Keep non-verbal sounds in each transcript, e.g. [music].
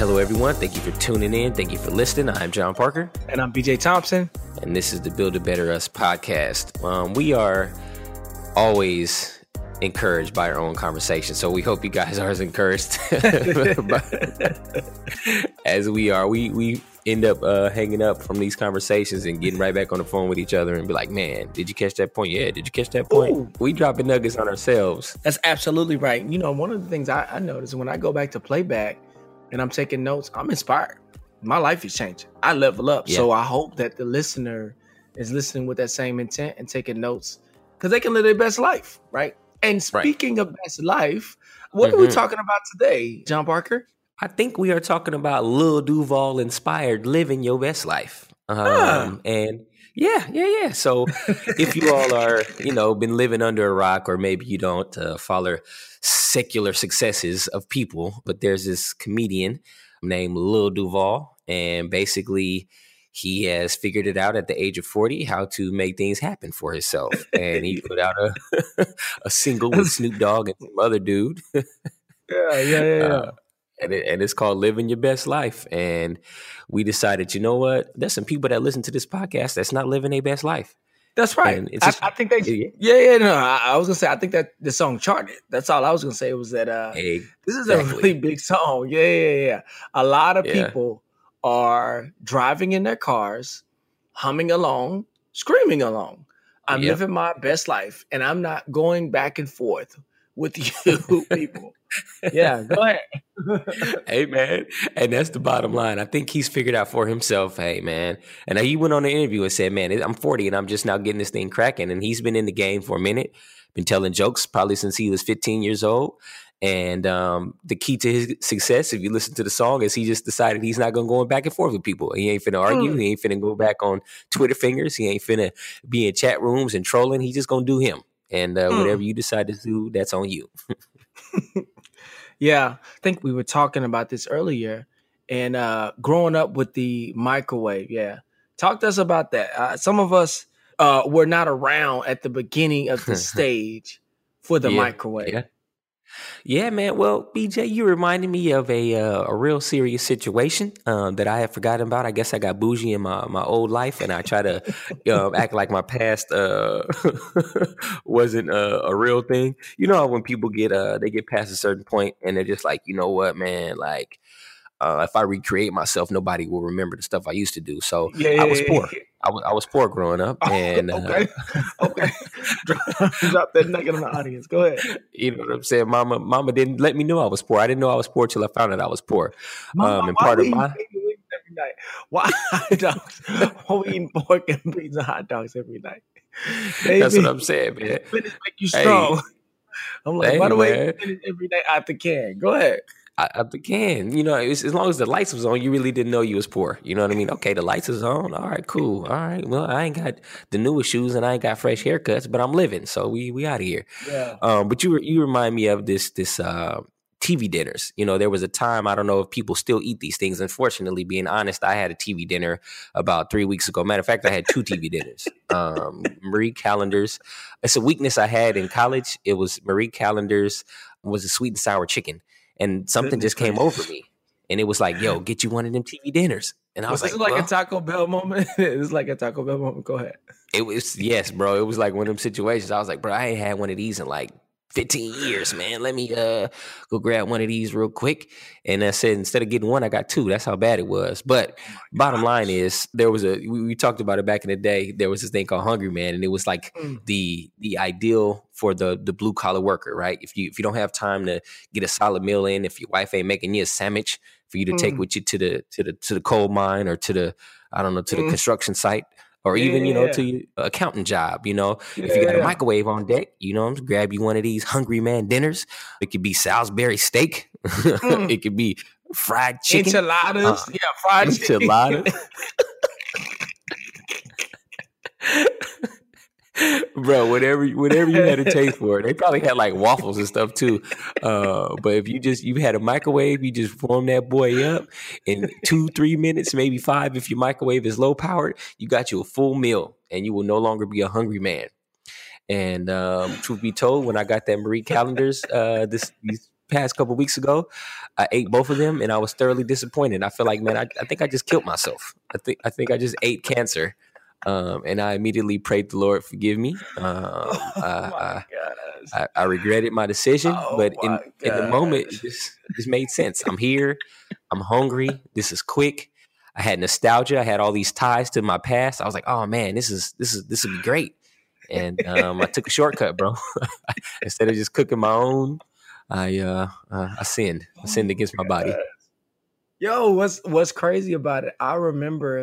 Hello, everyone. Thank you for tuning in. Thank you for listening. I'm John Parker. And I'm BJ Thompson. And this is the Build a Better Us podcast. Um, we are always encouraged by our own conversation. So we hope you guys are as encouraged [laughs] [laughs] as we are. We, we end up uh, hanging up from these conversations and getting right back on the phone with each other and be like, man, did you catch that point? Yeah, did you catch that point? Ooh. We dropping nuggets on ourselves. That's absolutely right. You know, one of the things I, I noticed when I go back to playback, and I'm taking notes, I'm inspired. My life is changing. I level up. Yeah. So I hope that the listener is listening with that same intent and taking notes because they can live their best life, right? And speaking right. of best life, what mm-hmm. are we mm-hmm. talking about today, John Parker? I think we are talking about Lil Duval inspired living your best life. Um, ah. And yeah, yeah, yeah. So if you all are, [laughs] you know, been living under a rock, or maybe you don't uh, follow secular successes of people, but there's this comedian named Lil Duval, and basically he has figured it out at the age of 40 how to make things happen for himself. And he put out a [laughs] a single with [laughs] Snoop Dogg and some other dude. yeah, yeah, yeah. yeah. Uh, and, it, and it's called Living Your Best Life. And we decided, you know what? There's some people that listen to this podcast that's not living their best life. That's right. I, I, think they, yeah, yeah, no. I, I, was gonna say, I think that the song charted. That's all I was gonna say was that uh, exactly. this is a [laughs] really big song. Yeah, yeah, yeah. A lot of yeah. people are driving in their cars, humming along, screaming along. I'm yep. living my best life, and I'm not going back and forth with [laughs] you people yeah, go ahead. [laughs] hey man, and that's the bottom line. I think he's figured out for himself. Hey man, and he went on the interview and said, "Man, I'm 40 and I'm just now getting this thing cracking." And he's been in the game for a minute, been telling jokes probably since he was 15 years old. And um, the key to his success, if you listen to the song, is he just decided he's not gonna go back and forth with people. He ain't finna argue. Mm. He ain't finna go back on Twitter fingers. He ain't finna be in chat rooms and trolling. He's just gonna do him. And uh, mm. whatever you decide to do, that's on you. [laughs] Yeah, I think we were talking about this earlier, and uh, growing up with the microwave. Yeah, talk to us about that. Uh, some of us uh, were not around at the beginning of the [laughs] stage for the yeah, microwave. Yeah. Yeah, man. Well, BJ, you reminded me of a uh, a real serious situation um, that I had forgotten about. I guess I got bougie in my, my old life, and I try to uh, [laughs] act like my past uh, [laughs] wasn't a, a, real thing. You know, when people get uh, they get past a certain point, and they're just like, you know what, man, like uh, if I recreate myself, nobody will remember the stuff I used to do. So yeah, yeah, I was poor. Yeah, I was I was poor growing up, [laughs] and okay, uh, okay, [laughs] [laughs] drop, drop that nugget in the audience. Go ahead. You know what I'm saying? Mama, Mama didn't let me know I was poor. I didn't know I was poor till I found out I was poor. Mama, um, and part of my every night. Why hot dogs? Why we eating pork and beans and hot dogs every night? Baby, That's what I'm saying, man. Make you strong. Hey. I'm like, hey, by the way, every day out the can. Go ahead. I, began. You know, as long as the lights was on, you really didn't know you was poor. You know what I mean? Okay, the lights is on. All right, cool. All right. Well, I ain't got the newest shoes and I ain't got fresh haircuts, but I'm living. So we we out of here. Yeah. Um, but you you remind me of this this uh TV dinners. You know, there was a time I don't know if people still eat these things. Unfortunately, being honest, I had a TV dinner about three weeks ago. Matter of fact, I had two TV dinners. Um, Marie Callender's. It's a weakness I had in college. It was Marie Callender's was a sweet and sour chicken and something just came over me, and it was like, "Yo, [laughs] get you one of them TV dinners." And I was, was like, "Like a Taco Bell moment." [laughs] it was like a Taco Bell moment. Go ahead. It was yes, bro. It was like one of them situations. I was like, bro, I ain't had one of these in like 15 years, man. Let me uh go grab one of these real quick. And I said, instead of getting one, I got two. That's how bad it was. But oh bottom line is there was a we, we, talked about it back in the day. There was this thing called Hungry Man, and it was like mm. the the ideal for the the blue collar worker, right? If you if you don't have time to get a solid meal in, if your wife ain't making you a sandwich for you to mm. take with you to the to the to the coal mine or to the I don't know, to the mm. construction site or yeah, even you know to your accountant job you know? Yeah, if you got a microwave on deck you know grab you one of these hungry man dinners. It could be salisbury steak. [laughs] Mm. it could be fried chicken. Enchiladas. Uh, yeah fried chicken. enchiladas [laughs] [laughs] bro. Whatever, whatever you had a taste for. They probably had like waffles and stuff too. Uh, but if you just you had a microwave, you just warm that boy up in two, three minutes, maybe five. If your microwave is low powered, you got you a full meal, and you will no longer be a hungry man. And um, truth be told, when I got that Marie Callender's uh, this these past couple weeks ago, I ate both of them, and I was thoroughly disappointed. I feel like, man, I, I think I just killed myself. I think I think I just ate cancer um, and I immediately prayed the Lord forgive me. [laughs] Um, oh I, I, I, regretted my decision, oh but in, in the moment, it just, it just made sense. I'm here. I'm hungry. This is quick. I had nostalgia. I had all these ties to my past. I was like, oh man, this is this is this would be great. And um, I took a shortcut, bro. [laughs] Instead of just cooking my own, I uh, uh, I sinned. I sinned against my body. Yo, what's what's crazy about it? I remember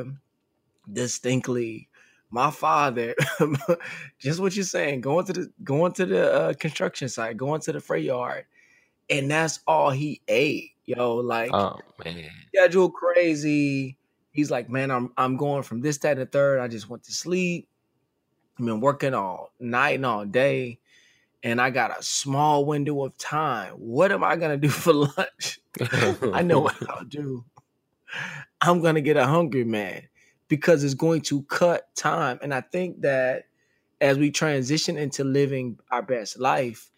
distinctly my father [laughs] just what you're saying going to the going to the uh, construction site going to the freight yard and that's all he ate yo like oh man. schedule crazy. He's like man i'm i'm going from this that and the third. I just went to sleep. I've been working all night and all day and i got a small window of time. What am i gonna do [laughs] for lunch? [laughs] I know what i'll do. I'm gonna get a hungry man because it's going to cut time. And I think that as we transition into living our best life,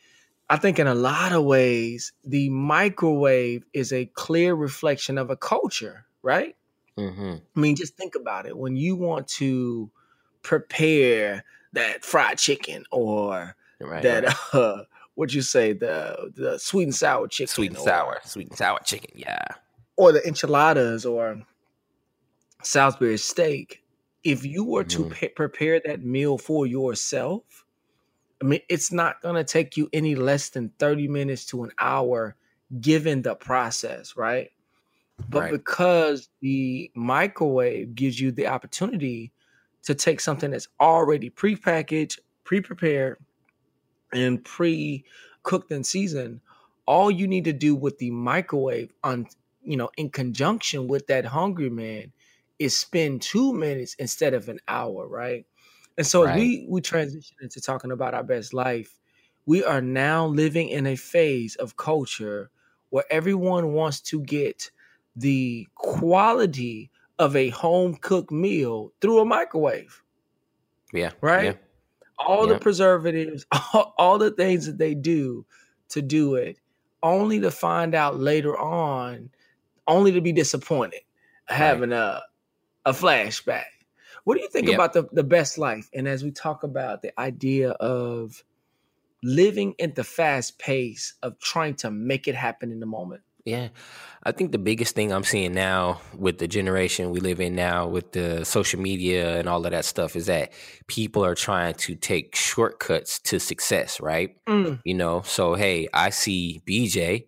I think in a lot of ways, the microwave is a clear reflection of a culture, right? Mm-hmm. I mean, just think about it. When you want to prepare that fried chicken or right, that, right. [laughs] Uh, what you say, the the sweet and sour chicken, sweet and or, sour, sweet and sour chicken, yeah, or the enchiladas, or Salisbury steak, if you were mm-hmm. to prepare that meal for yourself, I mean, it's not going to take you any less than 30 minutes to an hour given the process, right? But right. because the microwave gives you the opportunity to take something that's already pre-packaged, pre-prepared, and pre-cooked and seasoned, all you need to do with the microwave on you know in conjunction with that hungry man is spend two minutes instead of an hour, right? And so right. we we transition into talking about our best life. We are now living in a phase of culture where everyone wants to get the quality of a home cooked meal through a microwave. Yeah. Right? Yeah. All yeah. the preservatives, [laughs] all, all the things that they do to do it, only to find out later on, only to be disappointed having a a flashback. What do you think yep. about the, the best life? And as we talk about the idea of living at the fast pace of trying to make it happen in the moment. Yeah. I think the biggest thing I'm seeing now with the generation we live in now, with the social media and all of that stuff, is that people are trying to take shortcuts to success, right? Mm. You know, so hey, I see BJ,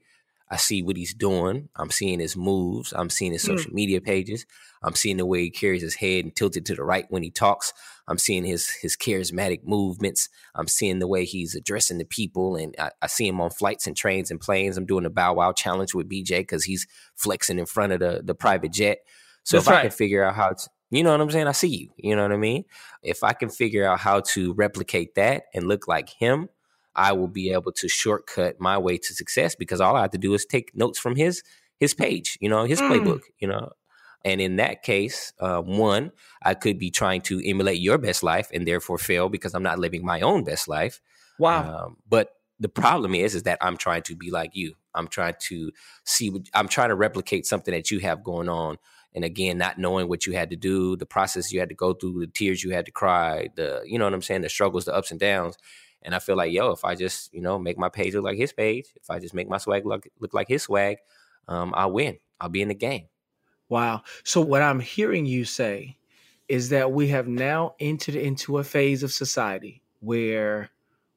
I see what he's doing, I'm seeing his moves, I'm seeing his mm. social mm. media pages. I'm seeing the way he carries his head and tilted to the right when he talks. I'm seeing his his charismatic movements. I'm seeing the way he's addressing the people, and I, I see him on flights and trains and planes. I'm doing a Bow Wow challenge with BJ because he's flexing in front of the the private jet. So That's if right. I can figure out how to, you know what I'm saying, I see you. You know what I mean. If I can figure out how to replicate that and look like him, I will be able to shortcut my way to success because all I have to do is take notes from his his page, you know, his mm. playbook, you know. And in that case, uh, one, I could be trying to emulate your best life and therefore fail because I'm not living my own best life. Wow. Um, but the problem is, is that I'm trying to be like you. I'm trying to see. What, I'm trying to replicate something that you have going on. And again, not knowing what you had to do, the process you had to go through, the tears you had to cry, the you know what I'm saying, the struggles, the ups and downs. And I feel like, yo, if I just, you know, make my page look like his page, if I just make my swag look, look like his swag, um, I'll win. I'll be in the game. Wow. So what I'm hearing you say is that we have now entered into a phase of society where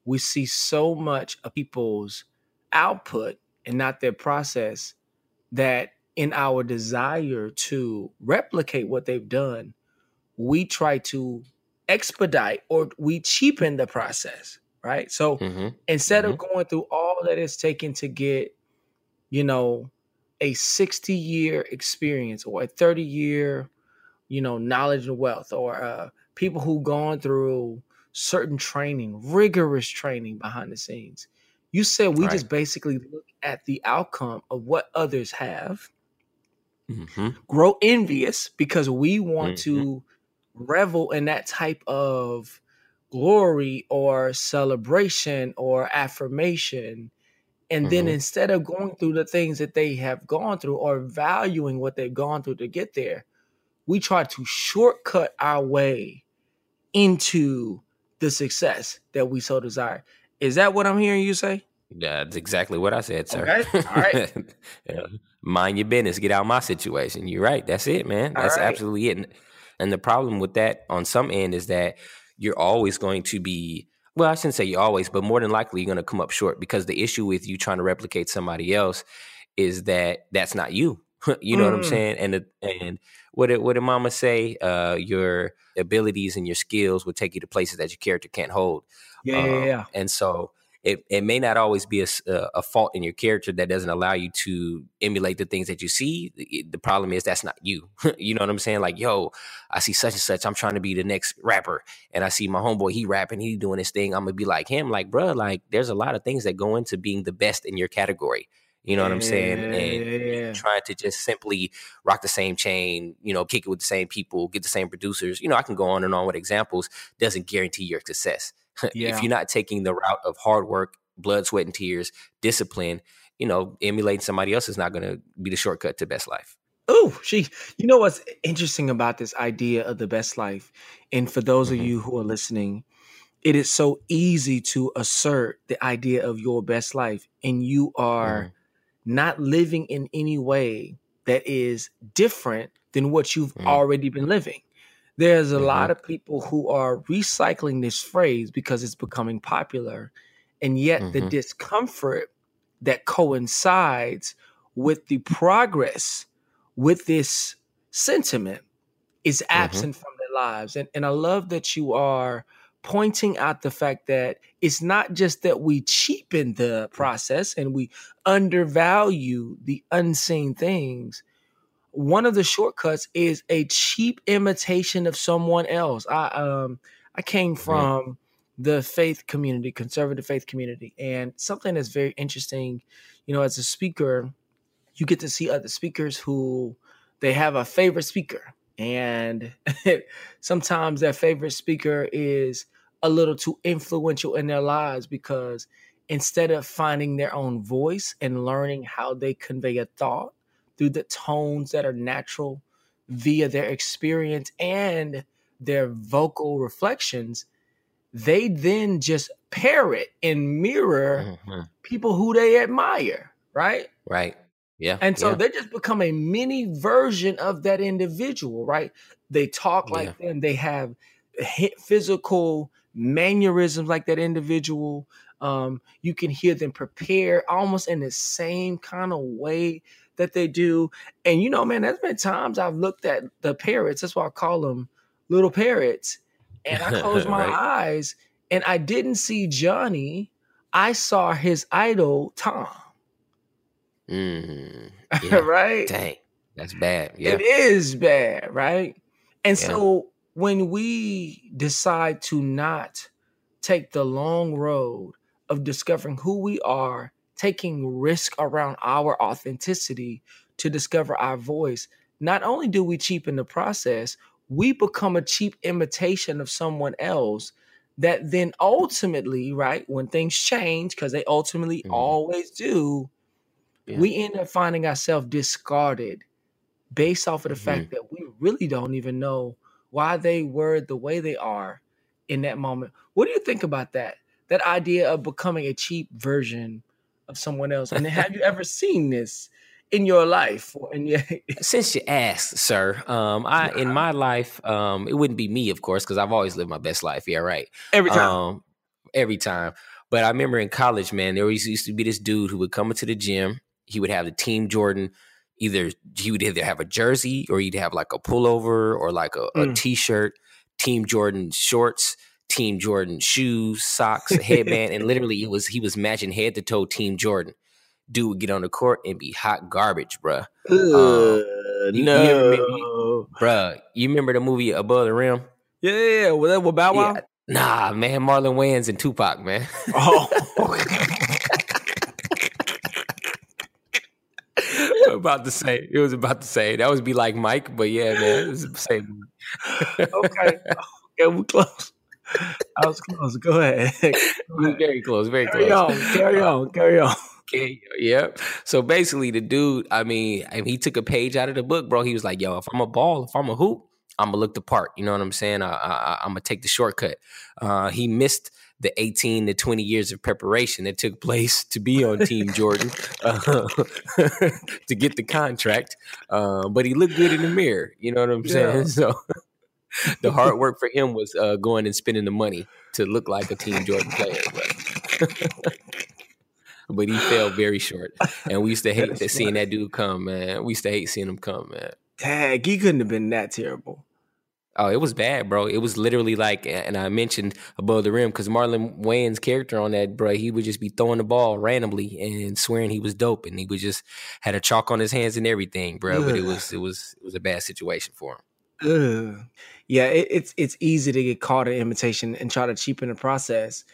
we see so much of people's output and not their process that in our desire to replicate what they've done, we try to expedite or we cheapen the process, right? So mm-hmm. instead mm-hmm. of going through all that it's taken to get, you know, a 60 year experience or a 30 year, you know, knowledge and wealth, or uh, people who gone through certain training, rigorous training behind the scenes. You said we right. just basically look at the outcome of what others have, mm-hmm. grow envious because we want mm-hmm. to revel in that type of glory or celebration or affirmation. And then mm-hmm. instead of going through the things that they have gone through or valuing what they've gone through to get there, we try to shortcut our way into the success that we so desire. Is that what I'm hearing you say? That's exactly what I said, sir. Okay. All right. [laughs] yeah. Mind your business. Get out of my situation. You're right. That's it, man. That's right. absolutely it. And the problem with that on some end is that you're always going to be well, I shouldn't say you always, but more than likely you're going to come up short because the issue with you trying to replicate somebody else is that that's not you. [laughs] you know mm. what I'm mm. saying? And the, and what did what did Mama say? Uh, your abilities and your skills will take you to places that your character can't hold. Yeah, um, yeah, yeah. And so it, it may not always be a, uh, a, fault in your character that doesn't allow you to emulate the things that you see. The problem is that's not you. [laughs] you know what I'm saying? Like, yo, I see such and such. I'm trying to be the next rapper, and I see my homeboy he rapping, he doing his thing. I'm gonna be like him. Like, bro, like there's a lot of things that go into being the best in your category. You know what I'm saying? And trying to just simply rock the same chain, you know, kick it with the same people, get the same producers. You know, I can go on and on with examples. Doesn't guarantee your success. [laughs] Yeah. if you're not taking the route of hard work, blood, sweat, and tears, discipline, you know, emulating somebody else is not going to be the shortcut to best life. Oh, she. You know what's interesting about this idea of the best life, and for those mm-hmm. of you who are listening, it is so easy to assert the idea of your best life, and you are. Mm not living in any way that is different than what you've mm. already been living. There's a mm-hmm. lot of people who are recycling this phrase because it's becoming popular, and yet mm-hmm. the discomfort that coincides with the progress with this sentiment is mm-hmm. absent mm-hmm. from their lives. And, and I love that you are pointing out the fact that it's not just that we cheapen the process and we undervalue the unseen things. One of the shortcuts is a cheap imitation of someone else. I um I came from the faith community, conservative faith community, and something that's very interesting, you know, as a speaker, you get to see other speakers who they have a favorite speaker and [laughs] sometimes that favorite speaker is a little too influential in their lives because instead of finding their own voice and learning how they convey a thought through the tones that are natural via their experience and their vocal reflections, they then just parrot and mirror mm-hmm. people who they admire, right? Right. Yeah. And so yeah. they just become a mini version of that individual, right? They talk like yeah. them, they have physical mannerisms like that individual. Um, you can hear them prepare almost in the same kind of way that they do. And you know, man, there's been times I've looked at the parrots. That's why I call them little parrots. And I [laughs] closed my right. eyes and I didn't see Johnny. I saw his idol, Tom. Mm, [laughs] yeah. right? Dang, that's bad. Yeah. It is bad, right? And yeah. so when we decide to not take the long road of discovering who we are, taking risk around our authenticity to discover our voice, not only do we cheapen the process, we become a cheap imitation of someone else that then ultimately, right, when things change, because they ultimately mm-hmm. always do, yeah. we end up finding ourselves discarded based off of the mm-hmm. fact that we really don't even know why they were the way they are in that moment. What do you think about that? that idea of becoming a cheap version of someone else. And have you ever seen this in your life? In your- [laughs] Since you asked, sir, um, I in my life, um, it wouldn't be me, of course, because I've always lived my best life. Yeah, right. Every time. Um, every time. But I remember in college, man, there always used to be this dude who would come into the gym. He would have the Team Jordan. Either he would either have a jersey or he'd have like a pullover or like a, mm. a t-shirt, Team Jordan shorts, Team Jordan shoes, socks, headband, and [laughs] literally it was he was matching head to toe Team Jordan. Dude would get on the court and be hot garbage, bruh. Uh, um, you, no, you bruh. You remember the movie Above the Rim? Yeah, yeah, yeah. Was that with Bow Wow? Yeah. Nah, man, Marlon Wayans and Tupac, man. Oh. [laughs] [laughs] about to say it was about to say that would be like Mike, but yeah, man, it was the same. okay, okay, we're close. [laughs] I was close. Go ahead. [laughs] Go ahead. Very close. Very carry close. On, carry on. Carry on. Okay, yep. So basically, the dude, I mean, he took a page out of the book, bro. He was like, "Yo, if I'm a ball, if I'm a hoop, I'm gonna look the part. You know what I'm saying? I, I, am gonna take the shortcut. Uh, he missed the 18 to 20 years of preparation that took place to be on Team Jordan [laughs] uh, to get the contract, uh, but he looked good in the mirror. You know what I'm saying? So the hard work for him was uh, going and spending the money to look like a Team Jordan player. But, [laughs] but he fell very short, and we used to hate seeing that dude come, man. We used to hate seeing him come, man. Tag, he couldn't have been that terrible. Oh, it was bad, bro. It was literally like, and I mentioned above the rim because Marlon Wayans' character on that, bro, he would just be throwing the ball randomly and swearing he was dope, and he would just had a chalk on his hands and everything, bro. Ugh. But it was, it was, it was a bad situation for him. Ugh. Yeah, it, it's it's easy to get caught in imitation and try to cheapen the process,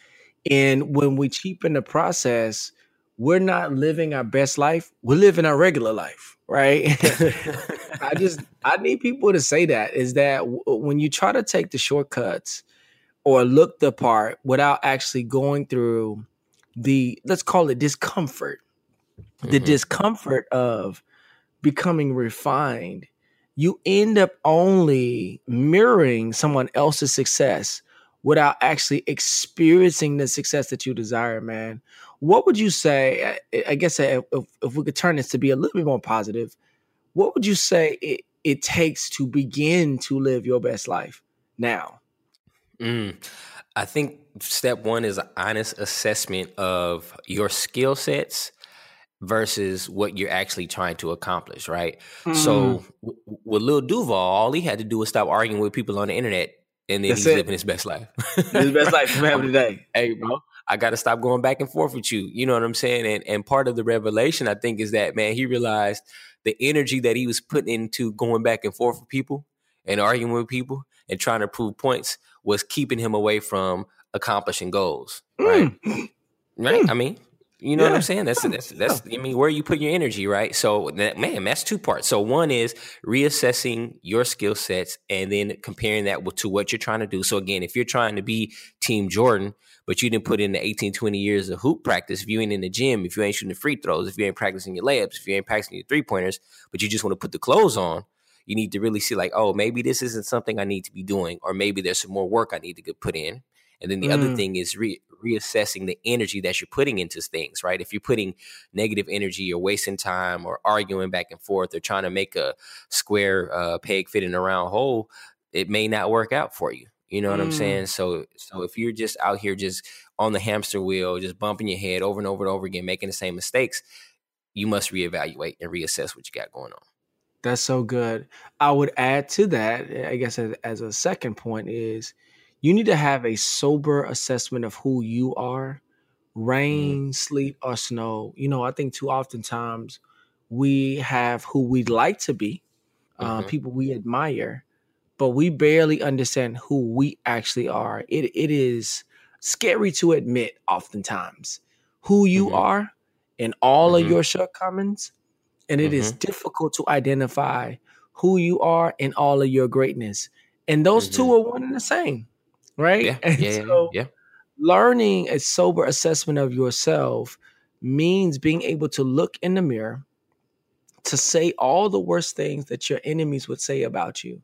and when we cheapen the process, we're not living our best life. We're living our regular life, right? [laughs] I just [laughs] I need people to say that is that when you try to take the shortcuts or look the part without actually going through the let's call it discomfort, mm-hmm. the discomfort of becoming refined, you end up only mirroring someone else's success without actually experiencing the success that you desire, man. What would you say? I guess if, if we could turn this to be a little bit more positive, what would you say it, it takes to begin to live your best life now? Mm, I think step one is an honest assessment of your skill sets versus what you're actually trying to accomplish, right? Mm. So w- with Lil Duval, all he had to do was stop arguing with people on the internet and then That's he's it. living his best life. his best life from [laughs] having today. Hey, bro, I got to stop going back and forth with you. You know what I'm saying? And and part of the revelation, I think, is that man, he realized the energy that he was putting into going back and forth with people and arguing with people and trying to prove points was keeping him away from accomplishing goals. Right? Mm. Right? Mm. I mean, you know yeah. what I'm saying? That's that's that's. I mean, where you put your energy, right? So, that, man, that's two parts. So, one is reassessing your skill sets and then comparing that to what you're trying to do. So, again, if you're trying to be Team Jordan, but you didn't put in the 18, 20 years of hoop practice, if you ain't in the gym, if you ain't shooting the free throws, if you ain't practicing your layups, if you ain't practicing your three pointers, but you just want to put the clothes on, you need to really see like, oh, maybe this isn't something I need to be doing, or maybe there's some more work I need to get put in. And then the mm. other thing is re- reassessing the energy that you're putting into things, right? If you're putting negative energy or wasting time or arguing back and forth or trying to make a square uh, peg fit in a round hole, it may not work out for you. You know what mm. I'm saying? So, so if you're just out here just on the hamster wheel, just bumping your head over and over and over again, making the same mistakes, you must reevaluate and reassess what you got going on. That's so good. I would add to that, I guess, as, as a second point, is you need to have a sober assessment of who you are rain, mm. sleet, or snow. You know, I think too oftentimes we have who we'd like to be, uh, mm-hmm. people we admire, but we barely understand who we actually are. It it is scary to admit oftentimes who you mm-hmm. are and all mm-hmm. of your shortcomings, and it is mm-hmm. difficult to identify who you are and all of your greatness. And those two mm-hmm. are one and the same right? Yeah, and yeah, so yeah. Learning a sober assessment of yourself means being able to look in the mirror to say all the worst things that your enemies would say about you,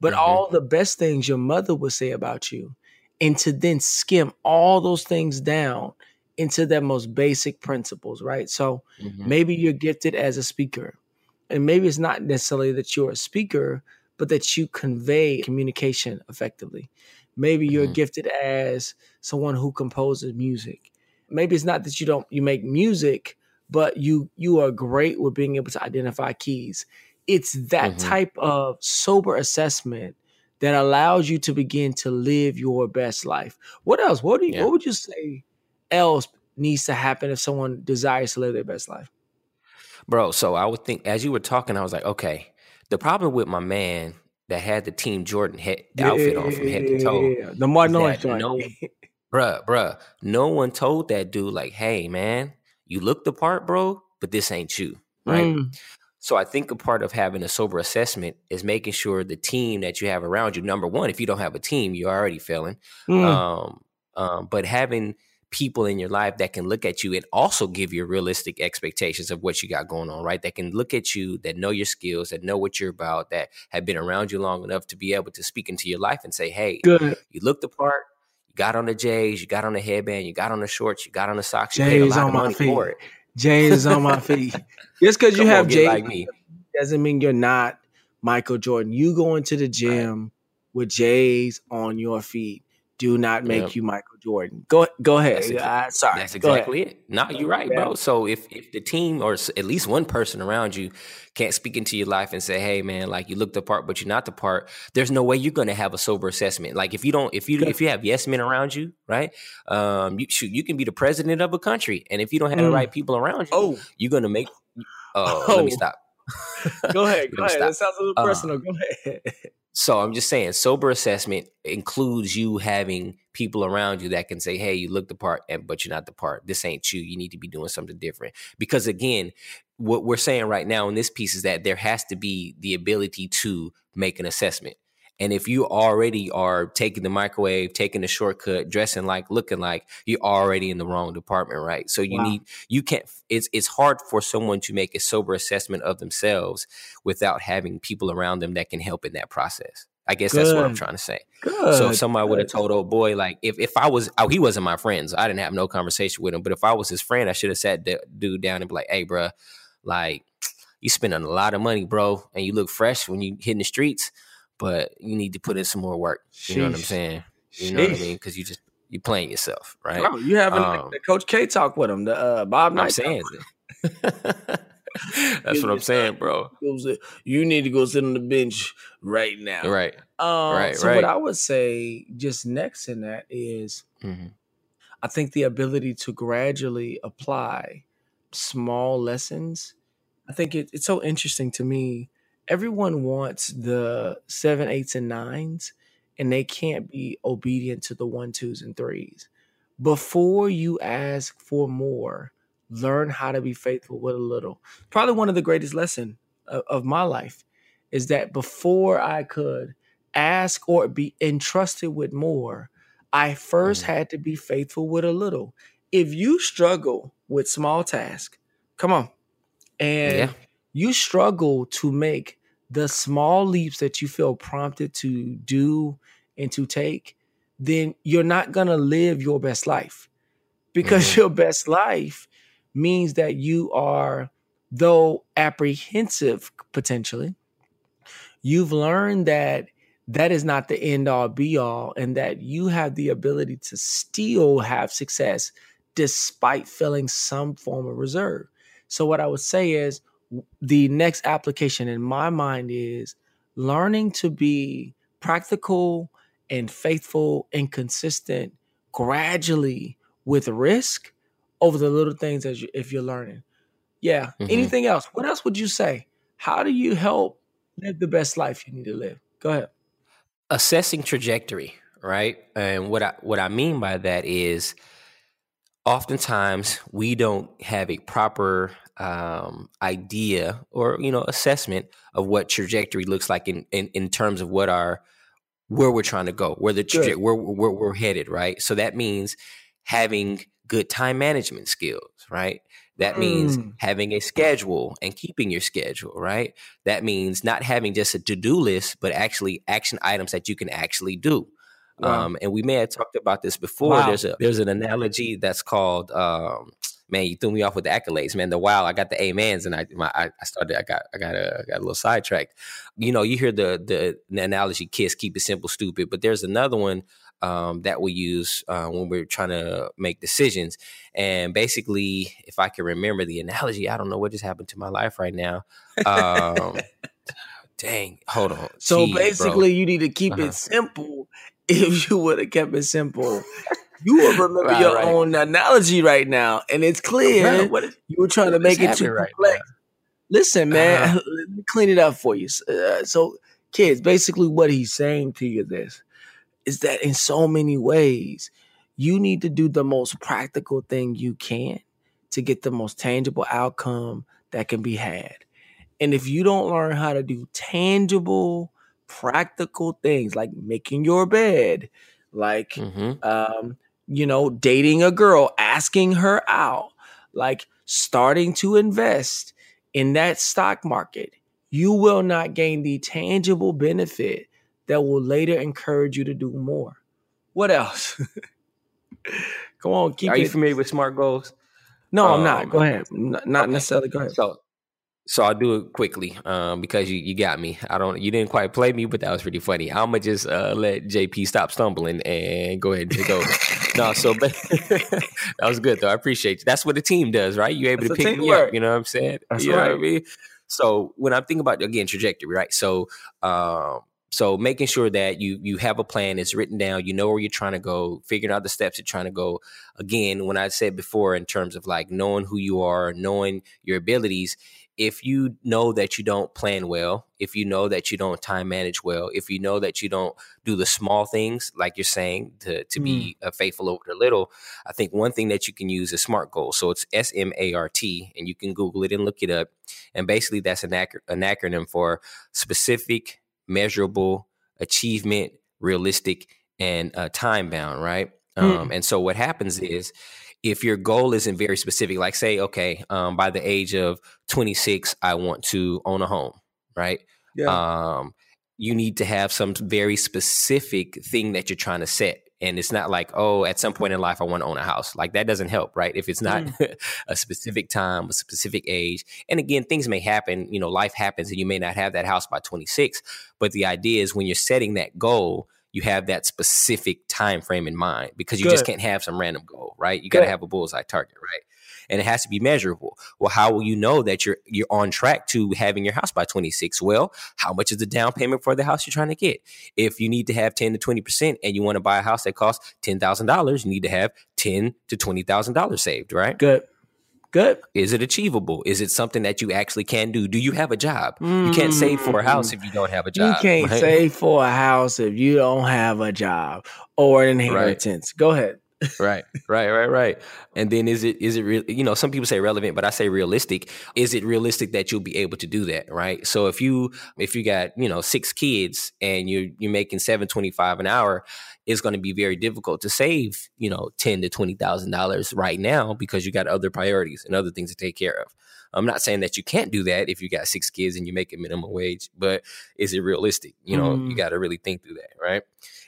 but mm-hmm. all the best things your mother would say about you. and to then skim all those things down into their most basic principles, right? So mm-hmm. maybe you're gifted as a speaker, and maybe it's not necessarily that you're a speaker, but that you convey communication effectively. Maybe you're mm-hmm. gifted as someone who composes music. Maybe it's not that you don't you make music, but you you are great with being able to identify keys. It's that mm-hmm. type of sober assessment that allows you to begin to live your best life. What else? What do you, yeah. what would you say else needs to happen if someone desires to live their best life? Bro, so I would think as you were talking, I was like, okay, the problem with my man that had the Team Jordan head, outfit on from head to toe, the more noise no, [laughs] bruh, bruh, no one told that dude like, hey man, you look the part, bro, but this ain't you, right? Mm. So I think a part of having a sober assessment is making sure the team that you have around you. Number one, if you don't have a team, you're already failing. Mm. Um, um, but having people in your life that can look at you and also give you realistic expectations of what you got going on, right? That can look at you, that know your skills, that know what you're about, that have been around you long enough to be able to speak into your life and say, hey, Good. you look the part, you got on the J's, you got on the headband, you got on the shorts, you got on the socks, you J's paid a lot on of money feet. for it. J's on my feet. Just because you have J's like me. doesn't mean you're not Michael Jordan. You go into the gym right. with J's on your feet do not make yep. you Michael Jordan. Go go ahead. That's exactly, uh, sorry. That's exactly it. No, you're right, bro. So if if the team or at least one person around you can't speak into your life and say, "Hey, man, like you look the part, but you're not the part," there's no way you're going to have a sober assessment. Like if you don't, if you if you have yes men around you, right? Um, you shoot, you can be the president of a country, and if you don't have mm. the right people around you, oh. you're going to make. Uh, oh, let me stop. go ahead. [laughs] Go ahead. Stop. That sounds a little uh, personal. Go ahead. [laughs] So I'm just saying, sober assessment includes you having people around you that can say, "Hey, you look the part, and but you're not the part. This ain't you. You need to be doing something different." Because again, what we're saying right now in this piece is that there has to be the ability to make an assessment. And if you already are taking the microwave, taking the shortcut, dressing like, looking like, you're already in the wrong department, right? So you wow. need, you can't. It's it's hard for someone to make a sober assessment of themselves without having people around them that can help in that process. I guess Good. that's what I'm trying to say. Good. So if somebody would have told old boy, like, if, if I was, oh, he wasn't my friend, so I didn't have no conversation with him. But if I was his friend, I should have sat the dude down and be like, hey, bro, like, you spending a lot of money, bro, and you look fresh when you hitting the streets but you need to put in some more work. You Sheesh. know what I'm saying? You Sheesh. know what I mean? Because you just you playing yourself, right? Bro, you having um, the Coach K talk with him, the uh, Bob Knight. I'm saying. [laughs] That's what I'm saying, bro. You need to go sit on the bench right now. Right. Um, right. So right. what I would say, just next in that is, mm-hmm. I think the ability to gradually apply small lessons. I think it, it's so interesting to me everyone wants the seven, eights, and nines, and they can't be obedient to the one, twos, and threes. Before you ask for more, learn how to be faithful with a little. Probably one of the greatest lessons of, of my life is that before I could ask or be entrusted with more, I first mm. had to be faithful with a little. If you struggle with small tasks, come on, and yeah you struggle to make the small leaps that you feel prompted to do and to take, then you're not going to live your best life because mm-hmm. your best life means that you are, though apprehensive potentially, you've learned that that is not the end all be all and that you have the ability to still have success despite feeling some form of reserve. So, what I would say is, the next application in my mind is learning to be practical and faithful and consistent gradually with risk over the little things as you, if you're learning. Yeah. Mm-hmm. Anything else? What else would you say? How do you help live the best life you need to live? Go ahead. Assessing trajectory, right? And what I what I mean by that is oftentimes we don't have a proper um, idea or you know assessment of what trajectory looks like in, in in terms of what our where we're trying to go, where the traje- where, where we're headed, right? So that means having good time management skills, right? That means mm. having a schedule and keeping your schedule, right? That means not having just a to do list, but actually action items that you can actually do. Wow. Um, and we may have talked about this before. Wow. There's a there's an analogy that's called um, man, you threw me off with the accolades, man. The wow, I got the amens, and I my, I started, I got I got a got a little sidetracked. You know, you hear the the, the analogy, kiss, keep it simple, stupid. But there's another one um, that we use uh, when we're trying to make decisions. And basically, if I can remember the analogy, I don't know what just happened to my life right now. Um, [laughs] dang, hold on. So Jeez, basically, bro. you need to keep uh-huh. it simple. [laughs] If you would have kept it simple, you will remember right, your right. own analogy right now, and it's clear what is, you were trying to make it too right complex. Now? Listen, man, uh-huh. [laughs] let me clean it up for you. Uh, so, kids, basically, what he's saying to you this is that in so many ways, you need to do the most practical thing you can to get the most tangible outcome that can be had. And if you don't learn how to do tangible, practical things like making your bed, like mm-hmm. um, you know, dating a girl, asking her out, like starting to invest in that stock market, you will not gain the tangible benefit that will later encourage you to do more. What else? [laughs] Come on, keep Are it. you familiar with SMART goals? No, um, I'm not. Um, Go ahead. Not, not okay. necessarily. Go ahead. So, so I'll do it quickly um, because you, you got me. I don't. You didn't quite play me, but that was pretty funny. I'm gonna just uh, let JP stop stumbling and go ahead and take over. [laughs] no, so but [laughs] that was good though. I appreciate you. That's what the team does, right? You able That's to pick me work. up. You know what I'm saying? That's you right. know what I mean? So when I'm thinking about again trajectory, right? So um, so making sure that you you have a plan, it's written down, you know where you're trying to go, figuring out the steps you're trying to go. Again, when I said before in terms of like knowing who you are, knowing your abilities, if you know that you don't plan well, if you know that you don't time manage well, if you know that you don't do the small things, like you're saying, to, to mm. be faithful over the little, I think one thing that you can use is SMART goals. So it's S M A R T, and you can Google it and look it up. And basically, that's an, an acronym for specific, measurable, achievement, realistic, and uh, time bound, right? Mm. Um, and so what happens is if your goal isn't very specific, like say, okay, um, by the age of 26, I want to own a home, right? Yeah. Um, you need to have some very specific thing that you're trying to set. And it's not like, oh, at some point in life, I want to own a house. Like that doesn't help, right? If it's not mm. [laughs] a specific time, a specific age. And again, things may happen, you know, life happens and you may not have that house by 26. But the idea is when you're setting that goal, you have that specific time frame in mind because you Good. just can't have some random goal, right? You got to have a bullseye target, right? And it has to be measurable. Well, how will you know that you're you're on track to having your house by 26? Well, how much is the down payment for the house you're trying to get? If you need to have 10 to 20% and you want to buy a house that costs $10,000, you need to have 10 to $20,000 saved, right? Good. Good. Is it achievable? Is it something that you actually can do? Do you have a job? Mm. You can't save for a house mm. if you don't have a job. You can't right? save for a house if you don't have a job or an inheritance. Right. Go ahead. right, right, right, right. And then is it is it real? You know, some people say relevant, but I say realistic. Is it realistic that you'll be able to do that? Right. So if you if you got you know six kids and you're you're making seven twenty five an hour, it's going to be very difficult to save, you know, ten to twenty thousand dollars right now because you got other priorities and other things to take care of. I'm not saying that you can't do that if you got six kids and you make a minimum wage, but is it realistic? You know, mm. you got to really think through that, right?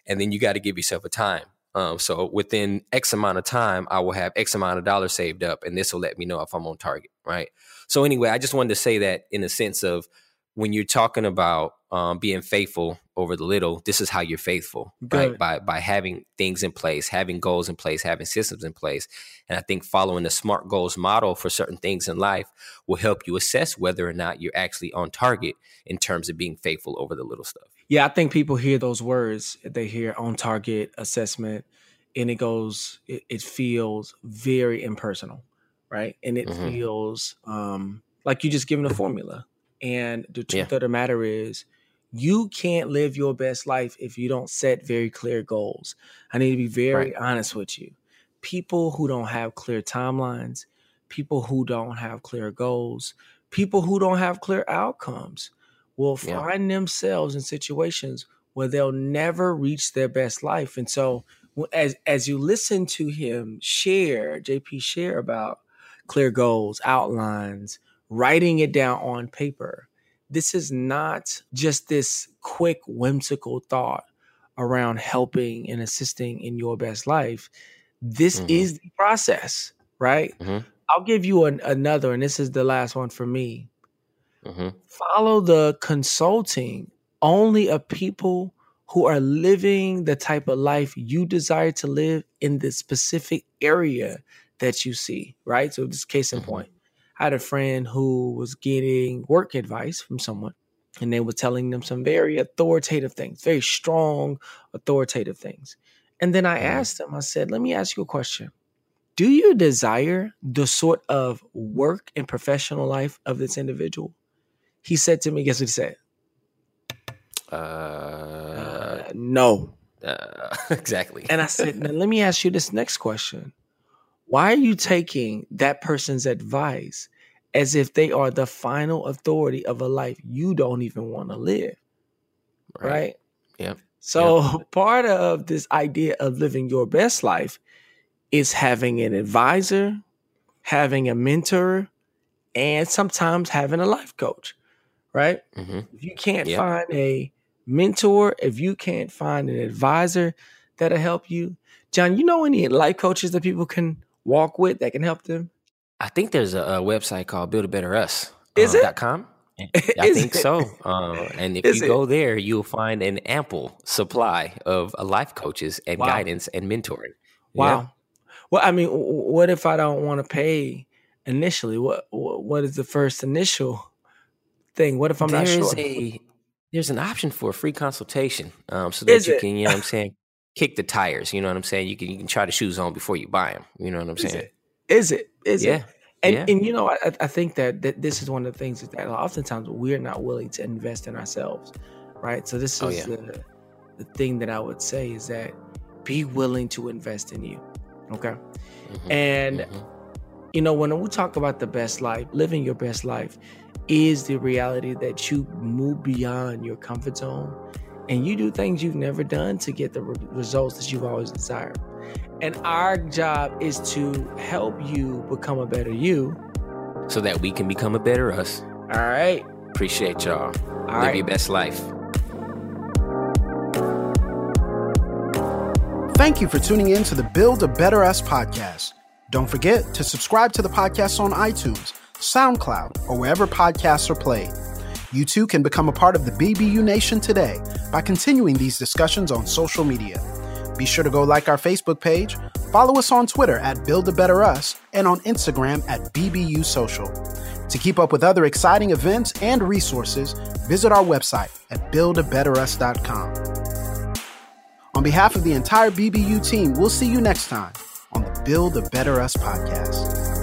And then you got to give yourself a time. Um, so within X amount of time, I will have X amount of dollars saved up, and this will let me know if I'm on target, right? So anyway, I just wanted to say that in the sense of when you're talking about um, being faithful over the little, this is how you're faithful, Good. right? By by having things in place, having goals in place, having systems in place, and I think following the SMART goals model for certain things in life will help you assess whether or not you're actually on target in terms of being faithful over the little stuff. Yeah, I think people hear those words, they hear on target assessment, and it goes, it, it feels very impersonal, right? And it mm-hmm. feels um, like you're just given a formula and the truth yeah. of the matter is, you can't live your best life if you don't set very clear goals. I need to be very right. honest with you. People who don't have clear timelines, people who don't have clear goals, people who don't have clear outcomes will yeah. find themselves in situations where they'll never reach their best life. And so as as you listen to him share, JP share about clear goals, outlines, writing it down on paper. This is not just this quick, whimsical thought around helping and assisting in your best life, this mm-hmm. is the process, right? Mm-hmm. I'll give you an, another, and this is the last one for me. Mm-hmm. Follow the consulting only of people who are living the type of life you desire to live in the specific area that you see, right? So, this case in mm-hmm. point, I had a friend who was getting work advice from someone, and they were telling them some very authoritative things, very strong, authoritative things. And then I mm-hmm. asked them, I said, let me ask you a question. Do you desire the sort of work and professional life of this individual? He said to me, guess what he said? Uh, uh no. Uh, [laughs] exactly. and I said, now let me ask you this next question. Why are you taking that person's advice as if they are the final authority of a life you don't even want to live? Right. right? Yep. So yep. [laughs] part of this idea of living your best life is having an advisor, having a mentor, and sometimes having a life coach right? Mm-hmm. If you can't yep. find a mentor, if you can't find an advisor that'll help you, John, you know any life coaches that people can walk with that can help them? I think there's a, a website called Build a Better Us. Is um, it? .com. [laughs] I think it? so. Uh, and if Is you it? go there, you'll find an ample supply of uh, life coaches and wow. guidance and mentoring. Wow. Yeah. Well, I mean, what if I don't want to pay initially? What What is the first initial thing? What if I'm not sure? A, there's an option for a free consultation, um, so that Is you it? can, you know, what I'm saying, kick the tires. You know what I'm saying? You can you can try the shoes on before you buy them. You know what I'm saying? Is it? Is yeah. it? And, yeah. and you know, I, I think that, that this is one of the things that oftentimes we're not willing to invest in ourselves, right? So this oh, is oh, yeah. the, the thing that I would say is that be willing to invest in you, okay? Mm-hmm. And mm-hmm. you know, when we talk about the best life, living your best life, is the reality that you move beyond your comfort zone and you do things you've never done to get the re- results that you've always desired. And our job is to help you become a better you so that we can become a better us. All right. Appreciate y'all. All Live right. your best life. Thank you for tuning in to the Build a Better Us podcast. Don't forget to subscribe to the podcast on iTunes SoundCloud, or wherever podcasts are played. You too can become a part of the BBU Nation today by continuing these discussions on social media. Be sure to go like our Facebook page, follow us on Twitter at Build a Better Us, and on Instagram at BBU Social. To keep up with other exciting events and resources, visit our website at buildabetterus.com. On behalf of the entire BBU team, we'll see you next time on the Build a Better Us podcast.